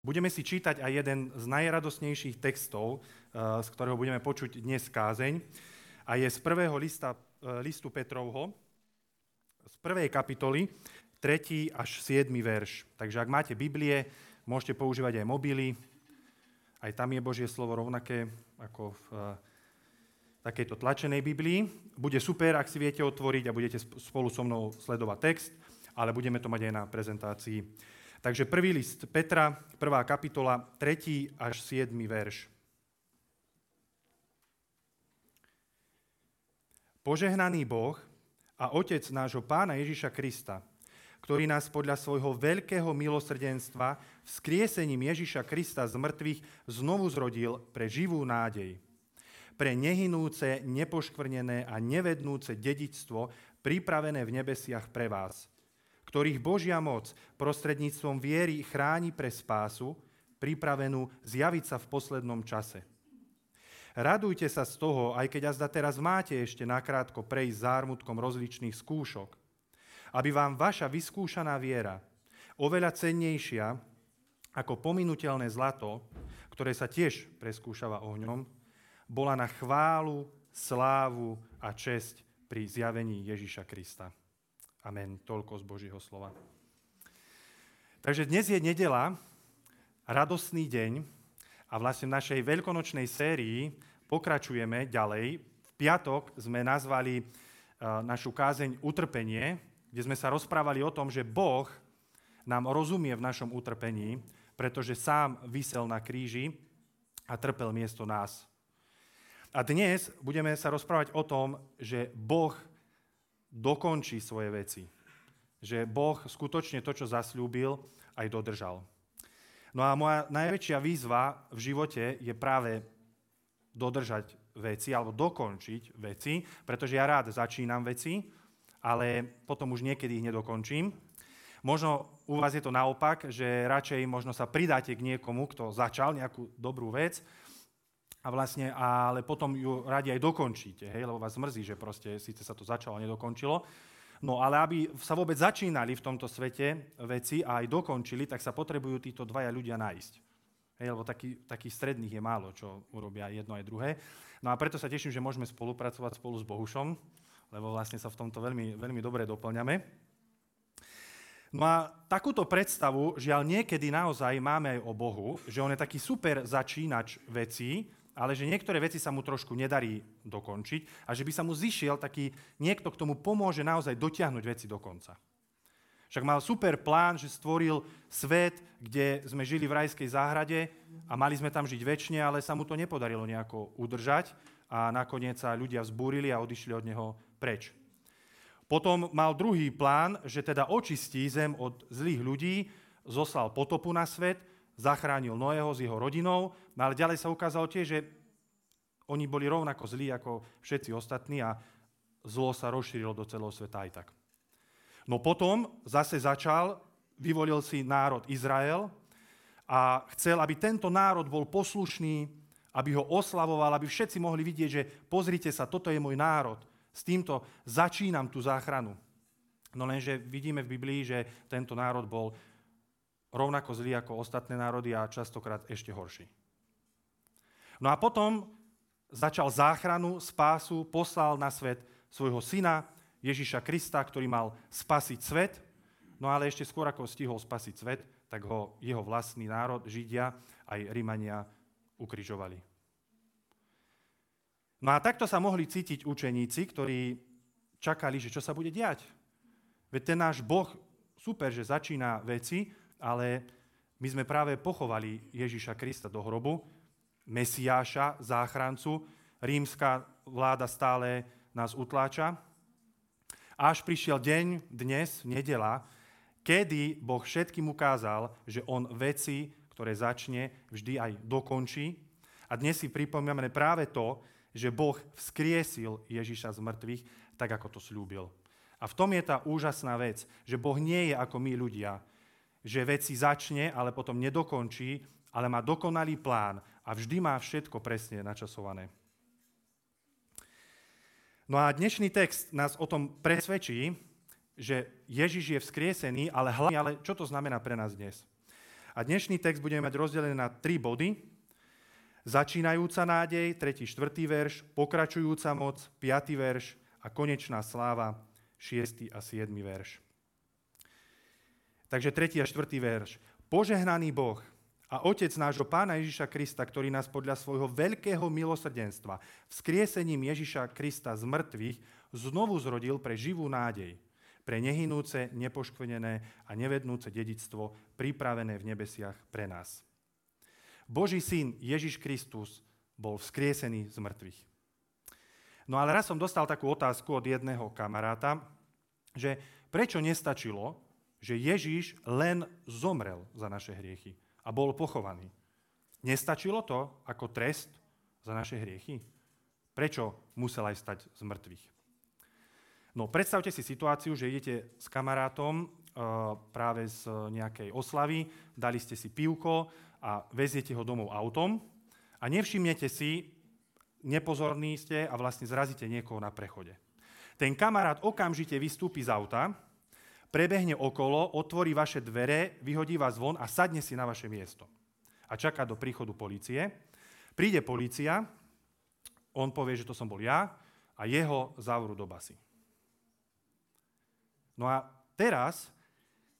Budeme si čítať aj jeden z najradosnejších textov, eh, z ktorého budeme počuť dnes kázeň. A je z prvého lista, eh, listu Petrovho, z prvej kapitoly, 3. až 7. verš. Takže ak máte Biblie, môžete používať aj mobily. Aj tam je Božie slovo rovnaké ako v eh, takejto tlačenej Biblii. Bude super, ak si viete otvoriť a budete spolu so mnou sledovať text, ale budeme to mať aj na prezentácii. Takže prvý list Petra, prvá kapitola, 3. až 7. verš. Požehnaný Boh a Otec nášho Pána Ježiša Krista, ktorý nás podľa svojho veľkého milosrdenstva vzkriesením Ježiša Krista z mŕtvych znovu zrodil pre živú nádej, pre nehynúce, nepoškvrnené a nevednúce dedičstvo pripravené v nebesiach pre vás – ktorých Božia moc prostredníctvom viery chráni pre spásu, pripravenú zjaviť sa v poslednom čase. Radujte sa z toho, aj keď azda teraz máte ešte nakrátko prejsť zármutkom rozličných skúšok, aby vám vaša vyskúšaná viera, oveľa cennejšia ako pominutelné zlato, ktoré sa tiež preskúšava ohňom, bola na chválu, slávu a česť pri zjavení Ježiša Krista. Amen. Toľko z Božího slova. Takže dnes je nedela, radostný deň a vlastne v našej veľkonočnej sérii pokračujeme ďalej. V piatok sme nazvali e, našu kázeň Utrpenie, kde sme sa rozprávali o tom, že Boh nám rozumie v našom utrpení, pretože sám vysel na kríži a trpel miesto nás. A dnes budeme sa rozprávať o tom, že Boh dokončí svoje veci. Že Boh skutočne to, čo zasľúbil, aj dodržal. No a moja najväčšia výzva v živote je práve dodržať veci alebo dokončiť veci, pretože ja rád začínam veci, ale potom už niekedy ich nedokončím. Možno u vás je to naopak, že radšej možno sa pridáte k niekomu, kto začal nejakú dobrú vec a vlastne, ale potom ju radi aj dokončíte, hej, lebo vás mrzí, že proste síce sa to začalo nedokončilo. No ale aby sa vôbec začínali v tomto svete veci a aj dokončili, tak sa potrebujú títo dvaja ľudia nájsť. Hej, lebo taký, takých stredných je málo, čo urobia jedno aj druhé. No a preto sa teším, že môžeme spolupracovať spolu s Bohušom, lebo vlastne sa v tomto veľmi, veľmi dobre doplňame. No a takúto predstavu, žiaľ, niekedy naozaj máme aj o Bohu, že on je taký super začínač vecí, ale že niektoré veci sa mu trošku nedarí dokončiť a že by sa mu zišiel taký niekto, k tomu pomôže naozaj dotiahnuť veci do konca. Však mal super plán, že stvoril svet, kde sme žili v rajskej záhrade a mali sme tam žiť väčšine, ale sa mu to nepodarilo nejako udržať a nakoniec sa ľudia vzbúrili a odišli od neho preč. Potom mal druhý plán, že teda očistí zem od zlých ľudí, zoslal potopu na svet zachránil Noého s jeho rodinou, no ale ďalej sa ukázalo tiež, že oni boli rovnako zlí ako všetci ostatní a zlo sa rozšírilo do celého sveta aj tak. No potom zase začal, vyvolil si národ Izrael a chcel, aby tento národ bol poslušný, aby ho oslavoval, aby všetci mohli vidieť, že pozrite sa, toto je môj národ, s týmto začínam tú záchranu. No lenže vidíme v Biblii, že tento národ bol rovnako zlý ako ostatné národy a častokrát ešte horší. No a potom začal záchranu, spásu, poslal na svet svojho syna Ježiša Krista, ktorý mal spasiť svet, no ale ešte skôr ako stihol spasiť svet, tak ho jeho vlastný národ, Židia, aj Rímania ukrižovali. No a takto sa mohli cítiť učeníci, ktorí čakali, že čo sa bude diať. Veď ten náš Boh, super, že začína veci, ale my sme práve pochovali Ježiša Krista do hrobu, Mesiáša, záchrancu. Rímska vláda stále nás utláča. Až prišiel deň, dnes, nedela, kedy Boh všetkým ukázal, že On veci, ktoré začne, vždy aj dokončí. A dnes si pripomíname práve to, že Boh vzkriesil Ježiša z mŕtvych, tak ako to slúbil. A v tom je tá úžasná vec, že Boh nie je ako my ľudia, že veci začne, ale potom nedokončí, ale má dokonalý plán a vždy má všetko presne načasované. No a dnešný text nás o tom presvedčí, že Ježiš je vzkriesený, ale hlavne, ale čo to znamená pre nás dnes? A dnešný text budeme mať rozdelený na tri body. Začínajúca nádej, 3. 4. verš, pokračujúca moc, 5. verš a konečná sláva, 6. a 7. verš. Takže 3. a 4. verš. Požehnaný Boh a Otec nášho Pána Ježiša Krista, ktorý nás podľa svojho veľkého milosrdenstva vzkriesením Ježiša Krista z mŕtvych znovu zrodil pre živú nádej – pre nehynúce, nepoškvenené a nevednúce dedictvo pripravené v nebesiach pre nás. Boží syn Ježiš Kristus bol vzkriesený z mŕtvych. No ale raz som dostal takú otázku od jedného kamaráta, že prečo nestačilo, že Ježiš len zomrel za naše hriechy a bol pochovaný. Nestačilo to ako trest za naše hriechy? Prečo musel aj stať z mŕtvych? No predstavte si situáciu, že idete s kamarátom uh, práve z nejakej oslavy, dali ste si pivko a veziete ho domov autom a nevšimnete si, nepozorní ste a vlastne zrazíte niekoho na prechode. Ten kamarát okamžite vystúpi z auta, prebehne okolo, otvorí vaše dvere, vyhodí vás von a sadne si na vaše miesto. A čaká do príchodu policie. Príde policia, on povie, že to som bol ja a jeho zavrú do basy. No a teraz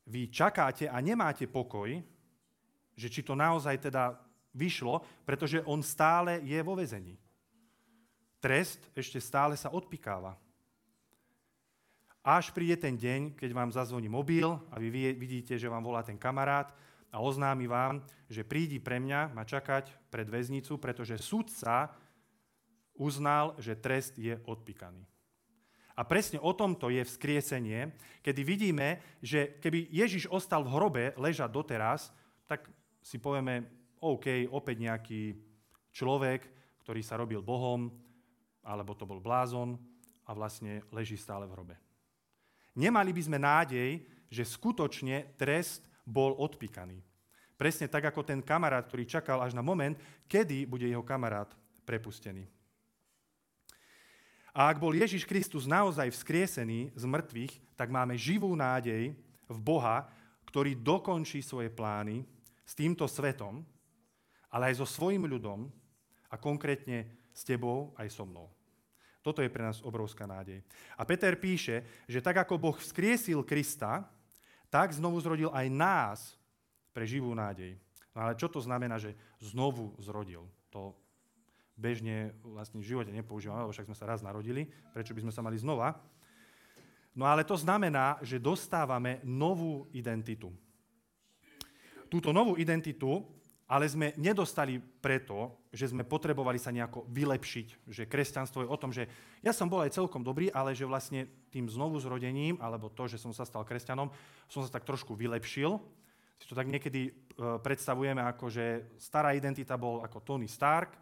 vy čakáte a nemáte pokoj, že či to naozaj teda vyšlo, pretože on stále je vo vezení. Trest ešte stále sa odpikáva. Až príde ten deň, keď vám zazvoní mobil a vy vidíte, že vám volá ten kamarát a oznámi vám, že prídi pre mňa ma čakať pred väznicu, pretože sudca uznal, že trest je odpikaný. A presne o tomto je vzkriesenie, kedy vidíme, že keby Ježiš ostal v hrobe ležať doteraz, tak si povieme, OK, opäť nejaký človek, ktorý sa robil Bohom, alebo to bol blázon a vlastne leží stále v hrobe. Nemali by sme nádej, že skutočne trest bol odpíkaný. Presne tak ako ten kamarát, ktorý čakal až na moment, kedy bude jeho kamarát prepustený. A ak bol Ježiš Kristus naozaj vzkriesený z mŕtvych, tak máme živú nádej v Boha, ktorý dokončí svoje plány s týmto svetom, ale aj so svojim ľudom a konkrétne s tebou aj so mnou. Toto je pre nás obrovská nádej. A Peter píše, že tak ako Boh vzkriesil Krista, tak znovu zrodil aj nás pre živú nádej. No ale čo to znamená, že znovu zrodil? To bežne vlastne v živote nepoužívame, lebo však sme sa raz narodili, prečo by sme sa mali znova. No ale to znamená, že dostávame novú identitu. Túto novú identitu ale sme nedostali preto, že sme potrebovali sa nejako vylepšiť, že kresťanstvo je o tom, že ja som bol aj celkom dobrý, ale že vlastne tým znovu zrodením, alebo to, že som sa stal kresťanom, som sa tak trošku vylepšil. Si to tak niekedy e, predstavujeme ako, že stará identita bol ako Tony Stark,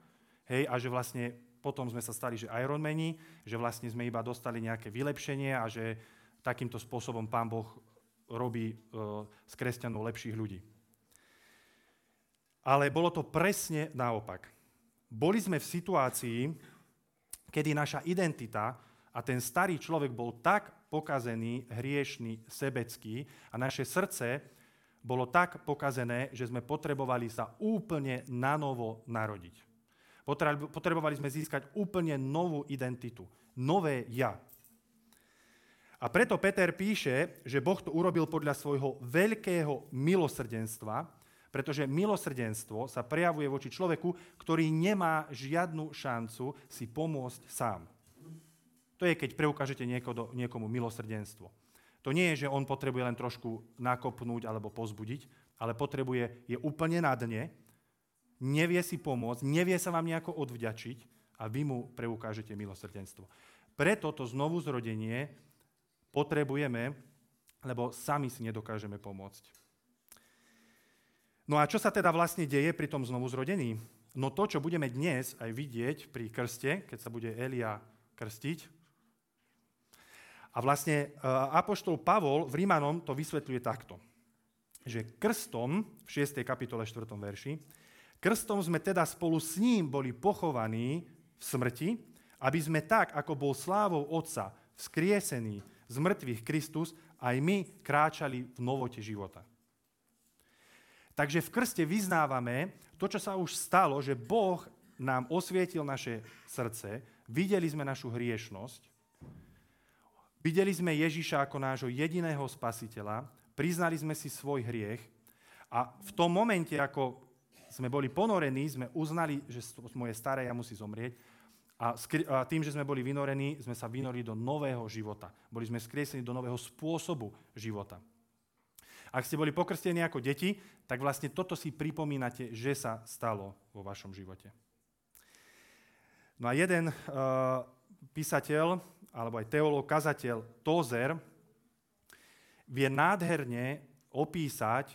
Hej, a že vlastne potom sme sa stali, že Ironmani, že vlastne sme iba dostali nejaké vylepšenie a že takýmto spôsobom Pán Boh robí z kresťanov lepších ľudí. Ale bolo to presne naopak. Boli sme v situácii, kedy naša identita a ten starý človek bol tak pokazený, hriešný, sebecký a naše srdce bolo tak pokazené, že sme potrebovali sa úplne nanovo narodiť. Potrebovali sme získať úplne novú identitu, nové ja. A preto Peter píše, že Boh to urobil podľa svojho veľkého milosrdenstva, pretože milosrdenstvo sa prejavuje voči človeku, ktorý nemá žiadnu šancu si pomôcť sám. To je, keď preukážete niekomu, milosrdenstvo. To nie je, že on potrebuje len trošku nakopnúť alebo pozbudiť, ale potrebuje, je úplne na dne nevie si pomôcť, nevie sa vám nejako odvďačiť a vy mu preukážete milosrdenstvo. Preto to znovu zrodenie potrebujeme, lebo sami si nedokážeme pomôcť. No a čo sa teda vlastne deje pri tom znovu zrodení? No to, čo budeme dnes aj vidieť pri krste, keď sa bude Elia krstiť. A vlastne e, Apoštol Pavol v Rímanom to vysvetľuje takto, že krstom v 6. kapitole 4. verši Krstom sme teda spolu s ním boli pochovaní v smrti, aby sme tak, ako bol slávou Otca vzkriesený z mŕtvych Kristus, aj my kráčali v novote života. Takže v krste vyznávame to, čo sa už stalo, že Boh nám osvietil naše srdce, videli sme našu hriešnosť, videli sme Ježiša ako nášho jediného spasiteľa, priznali sme si svoj hriech a v tom momente, ako sme boli ponorení, sme uznali, že moje staré ja musí zomrieť a, tým, že sme boli vynorení, sme sa vynorili do nového života. Boli sme skriesení do nového spôsobu života. Ak ste boli pokrstení ako deti, tak vlastne toto si pripomínate, že sa stalo vo vašom živote. No a jeden uh, písateľ, alebo aj teológ, kazateľ Tozer vie nádherne opísať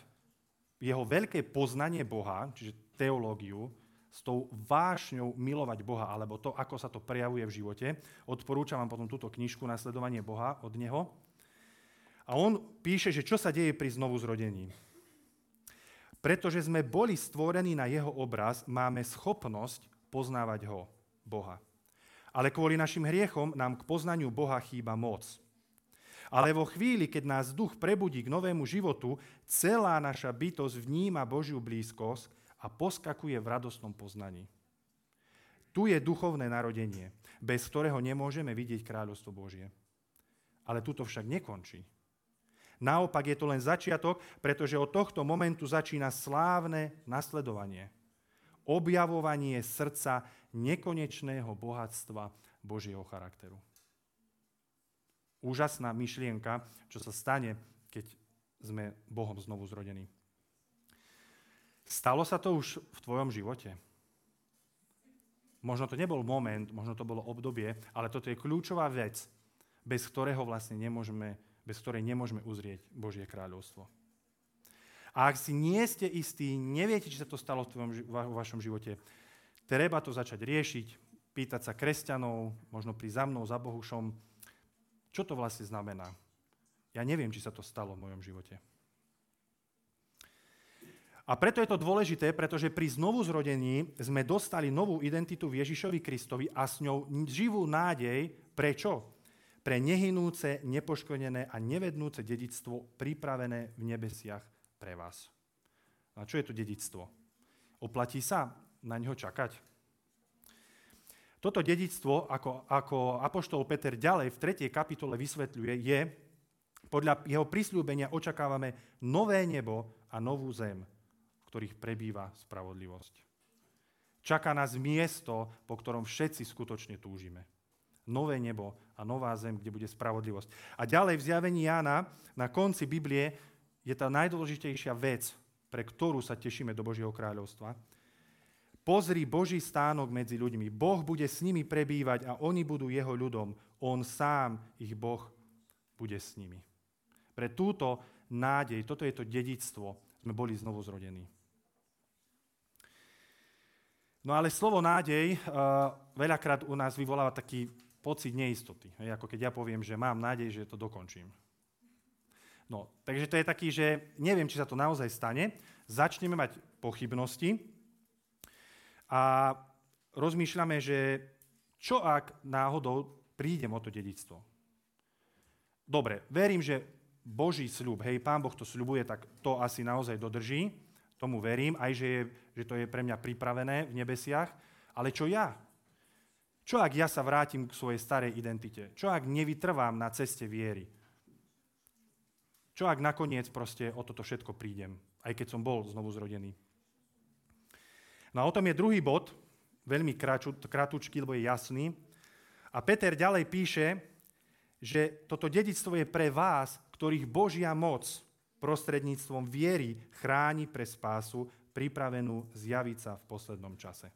jeho veľké poznanie Boha, čiže teológiu, s tou vášňou milovať Boha, alebo to, ako sa to prejavuje v živote. Odporúčam vám potom túto knižku Nasledovanie Boha od neho. A on píše, že čo sa deje pri znovu zrodení. Pretože sme boli stvorení na jeho obraz, máme schopnosť poznávať ho, Boha. Ale kvôli našim hriechom nám k poznaniu Boha chýba moc. Ale vo chvíli, keď nás duch prebudí k novému životu, celá naša bytosť vníma Božiu blízkosť a poskakuje v radostnom poznaní. Tu je duchovné narodenie, bez ktorého nemôžeme vidieť kráľovstvo Božie. Ale tuto však nekončí. Naopak je to len začiatok, pretože od tohto momentu začína slávne nasledovanie. Objavovanie srdca nekonečného bohatstva Božieho charakteru. Úžasná myšlienka, čo sa stane, keď sme Bohom znovu zrodení. Stalo sa to už v tvojom živote? Možno to nebol moment, možno to bolo obdobie, ale toto je kľúčová vec, bez ktorého vlastne nemôžeme, bez ktorej nemôžeme uzrieť Božie kráľovstvo. A ak si nie ste istí, neviete, či sa to stalo v vašom živote, treba to začať riešiť, pýtať sa kresťanov, možno pri za mnou, za Bohušom, čo to vlastne znamená. Ja neviem, či sa to stalo v mojom živote. A preto je to dôležité, pretože pri znovuzrodení sme dostali novú identitu v Ježišovi Kristovi a s ňou živú nádej. Prečo? Pre nehynúce, nepoškodené a nevednúce dedictvo pripravené v nebesiach pre vás. A čo je to dedictvo? Oplatí sa na ňo čakať? Toto dedictvo, ako, ako Apoštol Peter ďalej v 3. kapitole vysvetľuje, je, podľa jeho prisľúbenia očakávame nové nebo a novú zem, ktorých prebýva spravodlivosť. Čaká nás miesto, po ktorom všetci skutočne túžime. Nové nebo a nová zem, kde bude spravodlivosť. A ďalej v zjavení Jána na konci Biblie je tá najdôležitejšia vec, pre ktorú sa tešíme do Božieho kráľovstva. Pozri Boží stánok medzi ľuďmi. Boh bude s nimi prebývať a oni budú jeho ľudom. On sám, ich Boh, bude s nimi. Pre túto nádej, toto je to dedictvo, sme boli znovu zrodení. No ale slovo nádej uh, veľakrát u nás vyvoláva taký pocit neistoty. Hej, ako keď ja poviem, že mám nádej, že to dokončím. No, takže to je taký, že neviem, či sa to naozaj stane. Začneme mať pochybnosti a rozmýšľame, že čo ak náhodou prídem o to dedictvo. Dobre, verím, že Boží sľub, hej, Pán Boh to sľubuje, tak to asi naozaj dodrží. Tomu verím, aj že, je, že to je pre mňa pripravené v nebesiach. Ale čo ja? Čo ak ja sa vrátim k svojej starej identite? Čo ak nevytrvám na ceste viery? Čo ak nakoniec proste o toto všetko prídem, aj keď som bol znovu zrodený? No a o tom je druhý bod, veľmi kratučký, lebo je jasný. A Peter ďalej píše, že toto dedictvo je pre vás, ktorých Božia moc prostredníctvom viery chráni pre spásu, pripravenú zjaviť sa v poslednom čase.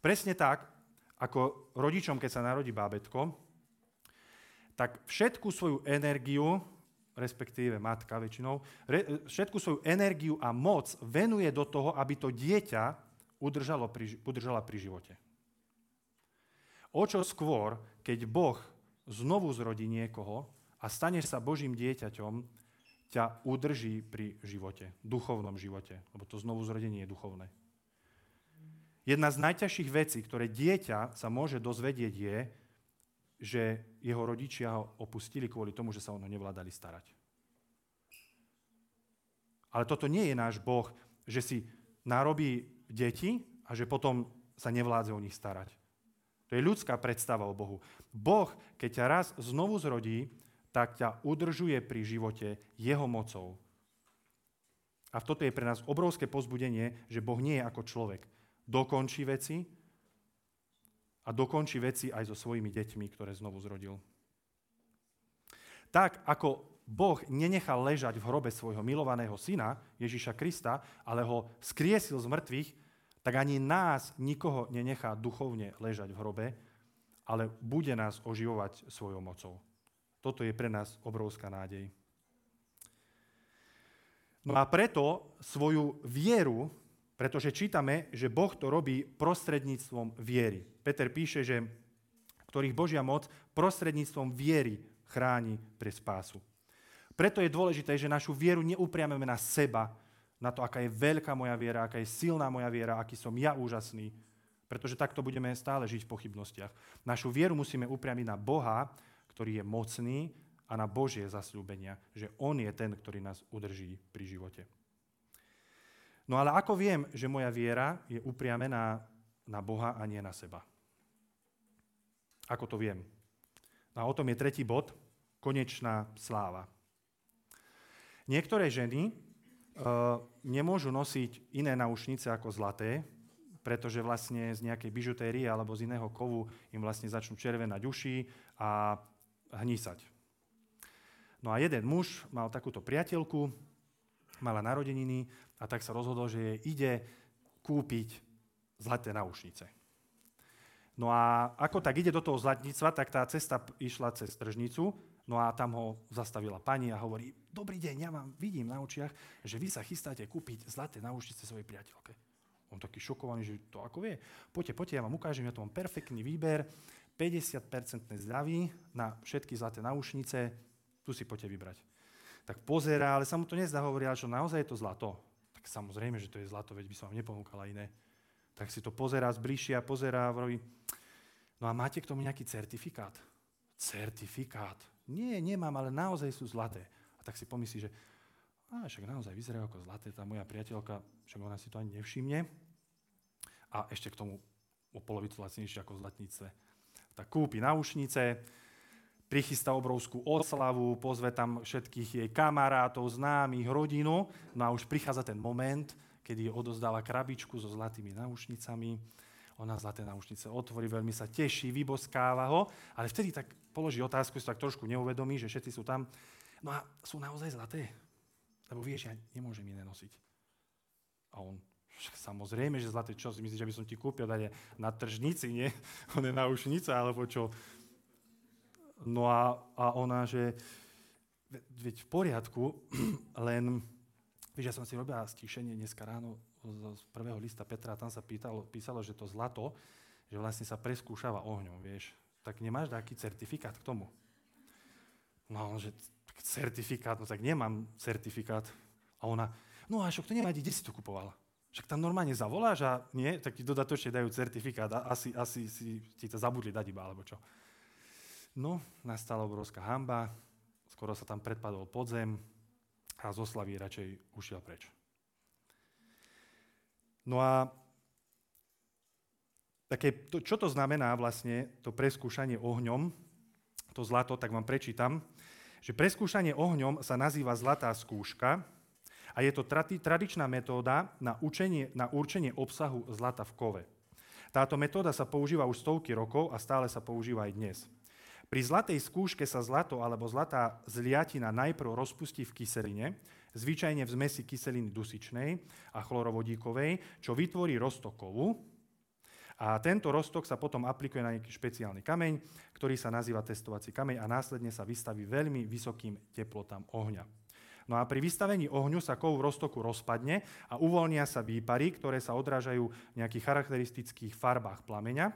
Presne tak, ako rodičom, keď sa narodí bábetko, tak všetku svoju energiu, respektíve matka väčšinou, re, všetku svoju energiu a moc venuje do toho, aby to dieťa udržalo pri, udržala pri živote. O čo skôr, keď Boh znovu zrodí niekoho a stane sa Božím dieťaťom, ťa udrží pri živote, duchovnom živote, lebo to znovu zrodenie je duchovné. Jedna z najťažších vecí, ktoré dieťa sa môže dozvedieť, je, že jeho rodičia ho opustili kvôli tomu, že sa o no nevládali starať. Ale toto nie je náš Boh, že si narobí deti a že potom sa nevládze o nich starať. To je ľudská predstava o Bohu. Boh, keď ťa raz znovu zrodí, tak ťa udržuje pri živote jeho mocou. A toto je pre nás obrovské pozbudenie, že Boh nie je ako človek. Dokončí veci a dokončí veci aj so svojimi deťmi, ktoré znovu zrodil. Tak ako Boh nenechal ležať v hrobe svojho milovaného syna, Ježiša Krista, ale ho skriesil z mŕtvych, tak ani nás nikoho nenechá duchovne ležať v hrobe, ale bude nás oživovať svojou mocou. Toto je pre nás obrovská nádej. No a preto svoju vieru, pretože čítame, že Boh to robí prostredníctvom viery. Peter píše, že ktorých Božia moc prostredníctvom viery chráni pre spásu. Preto je dôležité, že našu vieru neupriameme na seba, na to, aká je veľká moja viera, aká je silná moja viera, aký som ja úžasný, pretože takto budeme stále žiť v pochybnostiach. Našu vieru musíme upriamiť na Boha, ktorý je mocný a na Božie zasľúbenia, že On je ten, ktorý nás udrží pri živote. No ale ako viem, že moja viera je upriamená na Boha a nie na seba? Ako to viem? No a o tom je tretí bod, konečná sláva. Niektoré ženy uh, nemôžu nosiť iné náušnice ako zlaté, pretože vlastne z nejakej bižutérie alebo z iného kovu im vlastne začnú červenať uši a hnísať. No a jeden muž mal takúto priateľku, mala narodeniny a tak sa rozhodol, že jej ide kúpiť zlaté náušnice. No a ako tak ide do toho zlatníctva, tak tá cesta išla cez tržnicu, no a tam ho zastavila pani a hovorí, dobrý deň, ja vám vidím na očiach, že vy sa chystáte kúpiť zlaté náušnice svojej priateľke. On taký šokovaný, že to ako vie. Poďte, poďte, ja vám ukážem, ja to mám perfektný výber, 50% zľavy na všetky zlaté náušnice, tu si poďte vybrať. Tak pozerá, ale sa mu to nezdá, hovorí, čo naozaj je to zlato. Tak samozrejme, že to je zlato, veď by som vám neponúkala iné. Tak si to pozerá zbližšia, pozerá a hovorí, no a máte k tomu nejaký certifikát? Certifikát? Nie, nemám, ale naozaj sú zlaté. A tak si pomyslí, že a však naozaj vyzerajú ako zlaté, tá moja priateľka, však ona si to ani nevšimne. A ešte k tomu o polovicu lacnejšie ako zlatnice. Tak kúpi náušnice, prichystá obrovskú oslavu, pozve tam všetkých jej kamarátov, známych, rodinu. No a už prichádza ten moment, kedy odozdáva krabičku so zlatými náušnicami. Ona zlaté náušnice otvorí, veľmi sa teší, vyboskáva ho, ale vtedy tak položí otázku, si tak trošku neuvedomí, že všetci sú tam. No a sú naozaj zlaté? Lebo vieš, ja nemôžem iné nosiť. A on, samozrejme, že zlaté, čo si myslíš, že by som ti kúpil dať na tržnici, nie? One náušnice, alebo čo? No a, a ona, že veď v poriadku, len, vieš, ja som si robila stíšenie dneska ráno z prvého lista Petra, tam sa pýtalo, písalo, že to zlato, že vlastne sa preskúšava ohňom, vieš. Tak nemáš nejaký certifikát k tomu? No, že certifikát, no tak nemám certifikát. A ona, no a však to nevadí, kde si to kupovala? Však tam normálne zavoláš a nie, tak ti dodatočne dajú certifikát a asi, asi si ti to zabudli dať iba, alebo čo. No, nastala obrovská hamba, skoro sa tam predpadol podzem a zo Slavy radšej ušiel preč. No a také, to, čo to znamená vlastne, to preskúšanie ohňom, to zlato, tak vám prečítam, že preskúšanie ohňom sa nazýva zlatá skúška a je to tradičná metóda na, učenie, na určenie obsahu zlata v kove. Táto metóda sa používa už stovky rokov a stále sa používa aj dnes. Pri zlatej skúške sa zlato alebo zlatá zliatina najprv rozpustí v kyseline, zvyčajne v zmesi kyseliny dusičnej a chlorovodíkovej, čo vytvorí roztokovú. A tento roztok sa potom aplikuje na nejaký špeciálny kameň, ktorý sa nazýva testovací kameň a následne sa vystaví veľmi vysokým teplotám ohňa. No a pri vystavení ohňu sa kov v roztoku rozpadne a uvoľnia sa výpary, ktoré sa odrážajú v nejakých charakteristických farbách plameňa.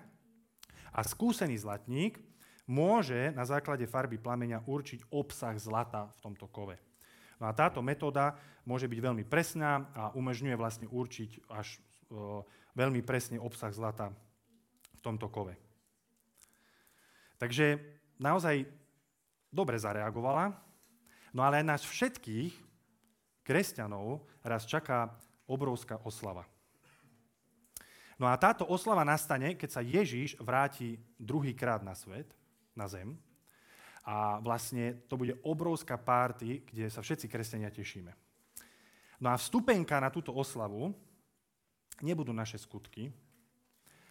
A skúsený zlatník môže na základe farby plameňa určiť obsah zlata v tomto kove. No a táto metóda môže byť veľmi presná a umožňuje vlastne určiť až e, veľmi presne obsah zlata v tomto kove. Takže naozaj dobre zareagovala, no ale aj nás všetkých kresťanov raz čaká obrovská oslava. No a táto oslava nastane, keď sa Ježíš vráti druhýkrát na svet, na zem. A vlastne to bude obrovská párty, kde sa všetci kresťania tešíme. No a vstupenka na túto oslavu nebudú naše skutky,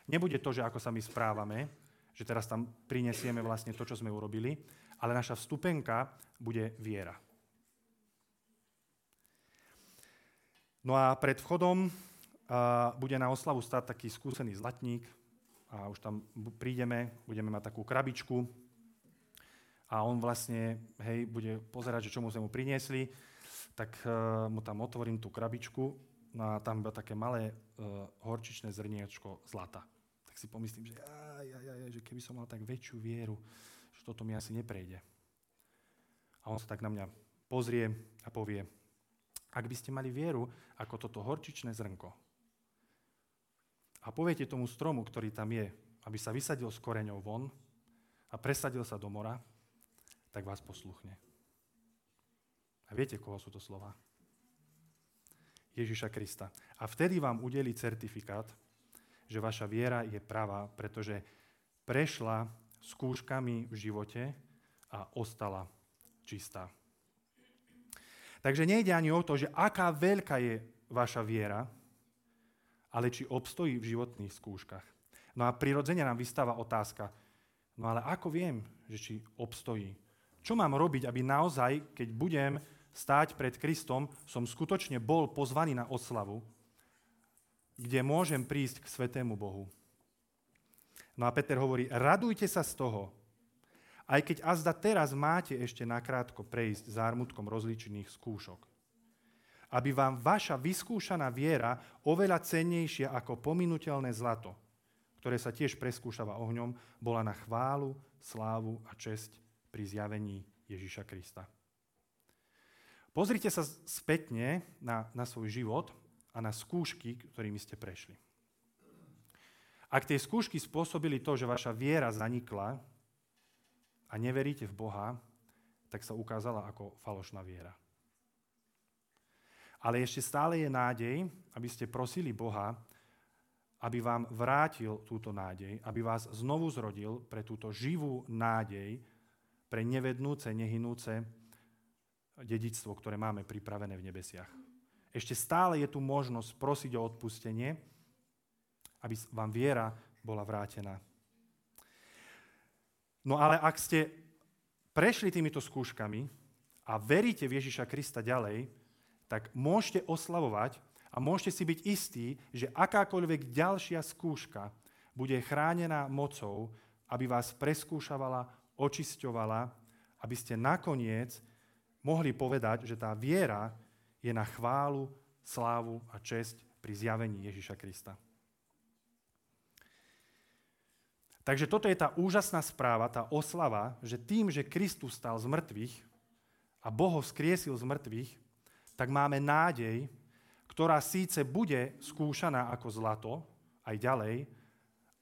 nebude to, že ako sa my správame, že teraz tam prinesieme vlastne to, čo sme urobili, ale naša vstupenka bude viera. No a pred vchodom uh, bude na oslavu stať taký skúsený zlatník a už tam prídeme, budeme mať takú krabičku, a on vlastne, hej, bude pozerať, že čo mu sme mu priniesli, tak uh, mu tam otvorím tú krabičku no a tam bude také malé uh, horčičné zrniečko zlata. Tak si pomyslím, že, aj, aj, aj, že keby som mal tak väčšiu vieru, že toto mi asi neprejde. A on sa tak na mňa pozrie a povie, ak by ste mali vieru ako toto horčičné zrnko a poviete tomu stromu, ktorý tam je, aby sa vysadil s koreňou von a presadil sa do mora, tak vás posluchne. A viete, koho sú to slova? Ježiša Krista. A vtedy vám udeli certifikát, že vaša viera je pravá, pretože prešla skúškami v živote a ostala čistá. Takže nejde ani o to, že aká veľká je vaša viera, ale či obstojí v životných skúškach. No a prirodzene nám vystáva otázka, no ale ako viem, že či obstojí? Čo mám robiť, aby naozaj, keď budem stáť pred Kristom, som skutočne bol pozvaný na oslavu, kde môžem prísť k svetému Bohu. No a Peter hovorí, radujte sa z toho, aj keď azda teraz máte ešte nakrátko prejsť zármutkom rozličných skúšok. Aby vám vaša vyskúšaná viera oveľa cennejšia ako pominutelné zlato, ktoré sa tiež preskúšava ohňom, bola na chválu, slávu a česť pri zjavení Ježiša Krista. Pozrite sa spätne na, na svoj život a na skúšky, ktorými ste prešli. Ak tie skúšky spôsobili to, že vaša viera zanikla a neveríte v Boha, tak sa ukázala ako falošná viera. Ale ešte stále je nádej, aby ste prosili Boha, aby vám vrátil túto nádej, aby vás znovu zrodil pre túto živú nádej, pre nevednúce, nehynúce dedičstvo, ktoré máme pripravené v nebesiach. Ešte stále je tu možnosť prosiť o odpustenie, aby vám viera bola vrátená. No ale ak ste prešli týmito skúškami a veríte v Ježiša Krista ďalej, tak môžete oslavovať a môžete si byť istí, že akákoľvek ďalšia skúška bude chránená mocou, aby vás preskúšavala očisťovala, aby ste nakoniec mohli povedať, že tá viera je na chválu, slávu a česť pri zjavení Ježiša Krista. Takže toto je tá úžasná správa, tá oslava, že tým, že Kristus stal z mŕtvych a Boh ho skriesil z mŕtvych, tak máme nádej, ktorá síce bude skúšaná ako zlato aj ďalej,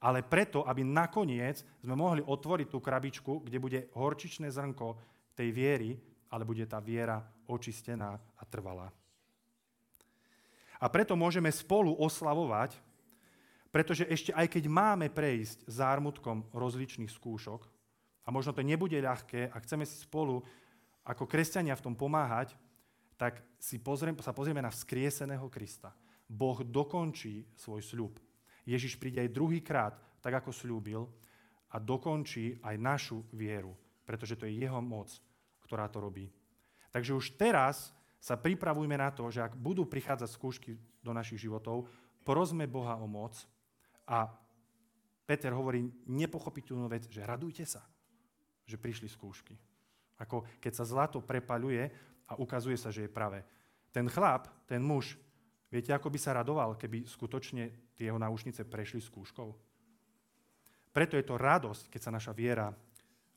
ale preto, aby nakoniec sme mohli otvoriť tú krabičku, kde bude horčičné zrnko tej viery, ale bude tá viera očistená a trvalá. A preto môžeme spolu oslavovať, pretože ešte aj keď máme prejsť zármutkom rozličných skúšok, a možno to nebude ľahké a chceme si spolu ako kresťania v tom pomáhať, tak si pozriem, sa pozrieme na vzkrieseného Krista. Boh dokončí svoj sľub Ježiš príde aj druhýkrát, tak ako slúbil, a dokončí aj našu vieru, pretože to je jeho moc, ktorá to robí. Takže už teraz sa pripravujme na to, že ak budú prichádzať skúšky do našich životov, prosme Boha o moc a Peter hovorí nepochopiteľnú vec, že radujte sa, že prišli skúšky. Ako keď sa zlato prepaľuje a ukazuje sa, že je pravé. Ten chlap, ten muž, viete, ako by sa radoval, keby skutočne tie jeho náušnice prešli skúškou. Preto je to radosť, keď sa naša viera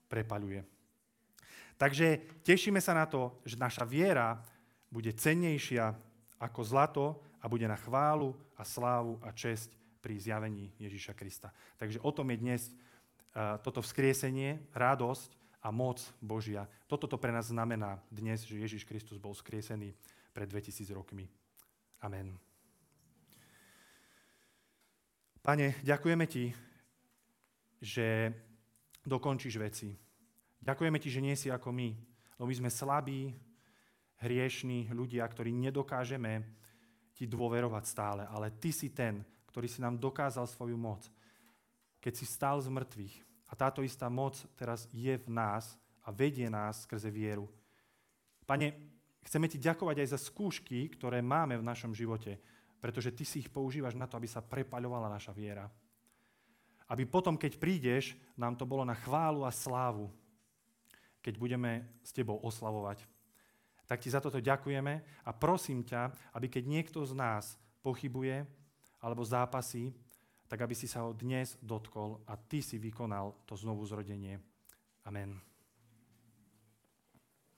prepaľuje. Takže tešíme sa na to, že naša viera bude cennejšia ako zlato a bude na chválu a slávu a česť pri zjavení Ježíša Krista. Takže o tom je dnes uh, toto vzkriesenie, radosť a moc Božia. Toto to pre nás znamená dnes, že Ježíš Kristus bol skriesený pred 2000 rokmi. Amen. Pane, ďakujeme Ti, že dokončíš veci. Ďakujeme Ti, že nie si ako my, lebo my sme slabí, hriešní ľudia, ktorí nedokážeme Ti dôverovať stále, ale Ty si ten, ktorý si nám dokázal svoju moc, keď si stál z mŕtvych. A táto istá moc teraz je v nás a vedie nás skrze vieru. Pane, chceme Ti ďakovať aj za skúšky, ktoré máme v našom živote, pretože ty si ich používaš na to, aby sa prepaľovala naša viera. Aby potom, keď prídeš, nám to bolo na chválu a slávu, keď budeme s tebou oslavovať. Tak ti za toto ďakujeme a prosím ťa, aby keď niekto z nás pochybuje alebo zápasí, tak aby si sa ho dnes dotkol a ty si vykonal to znovu zrodenie. Amen.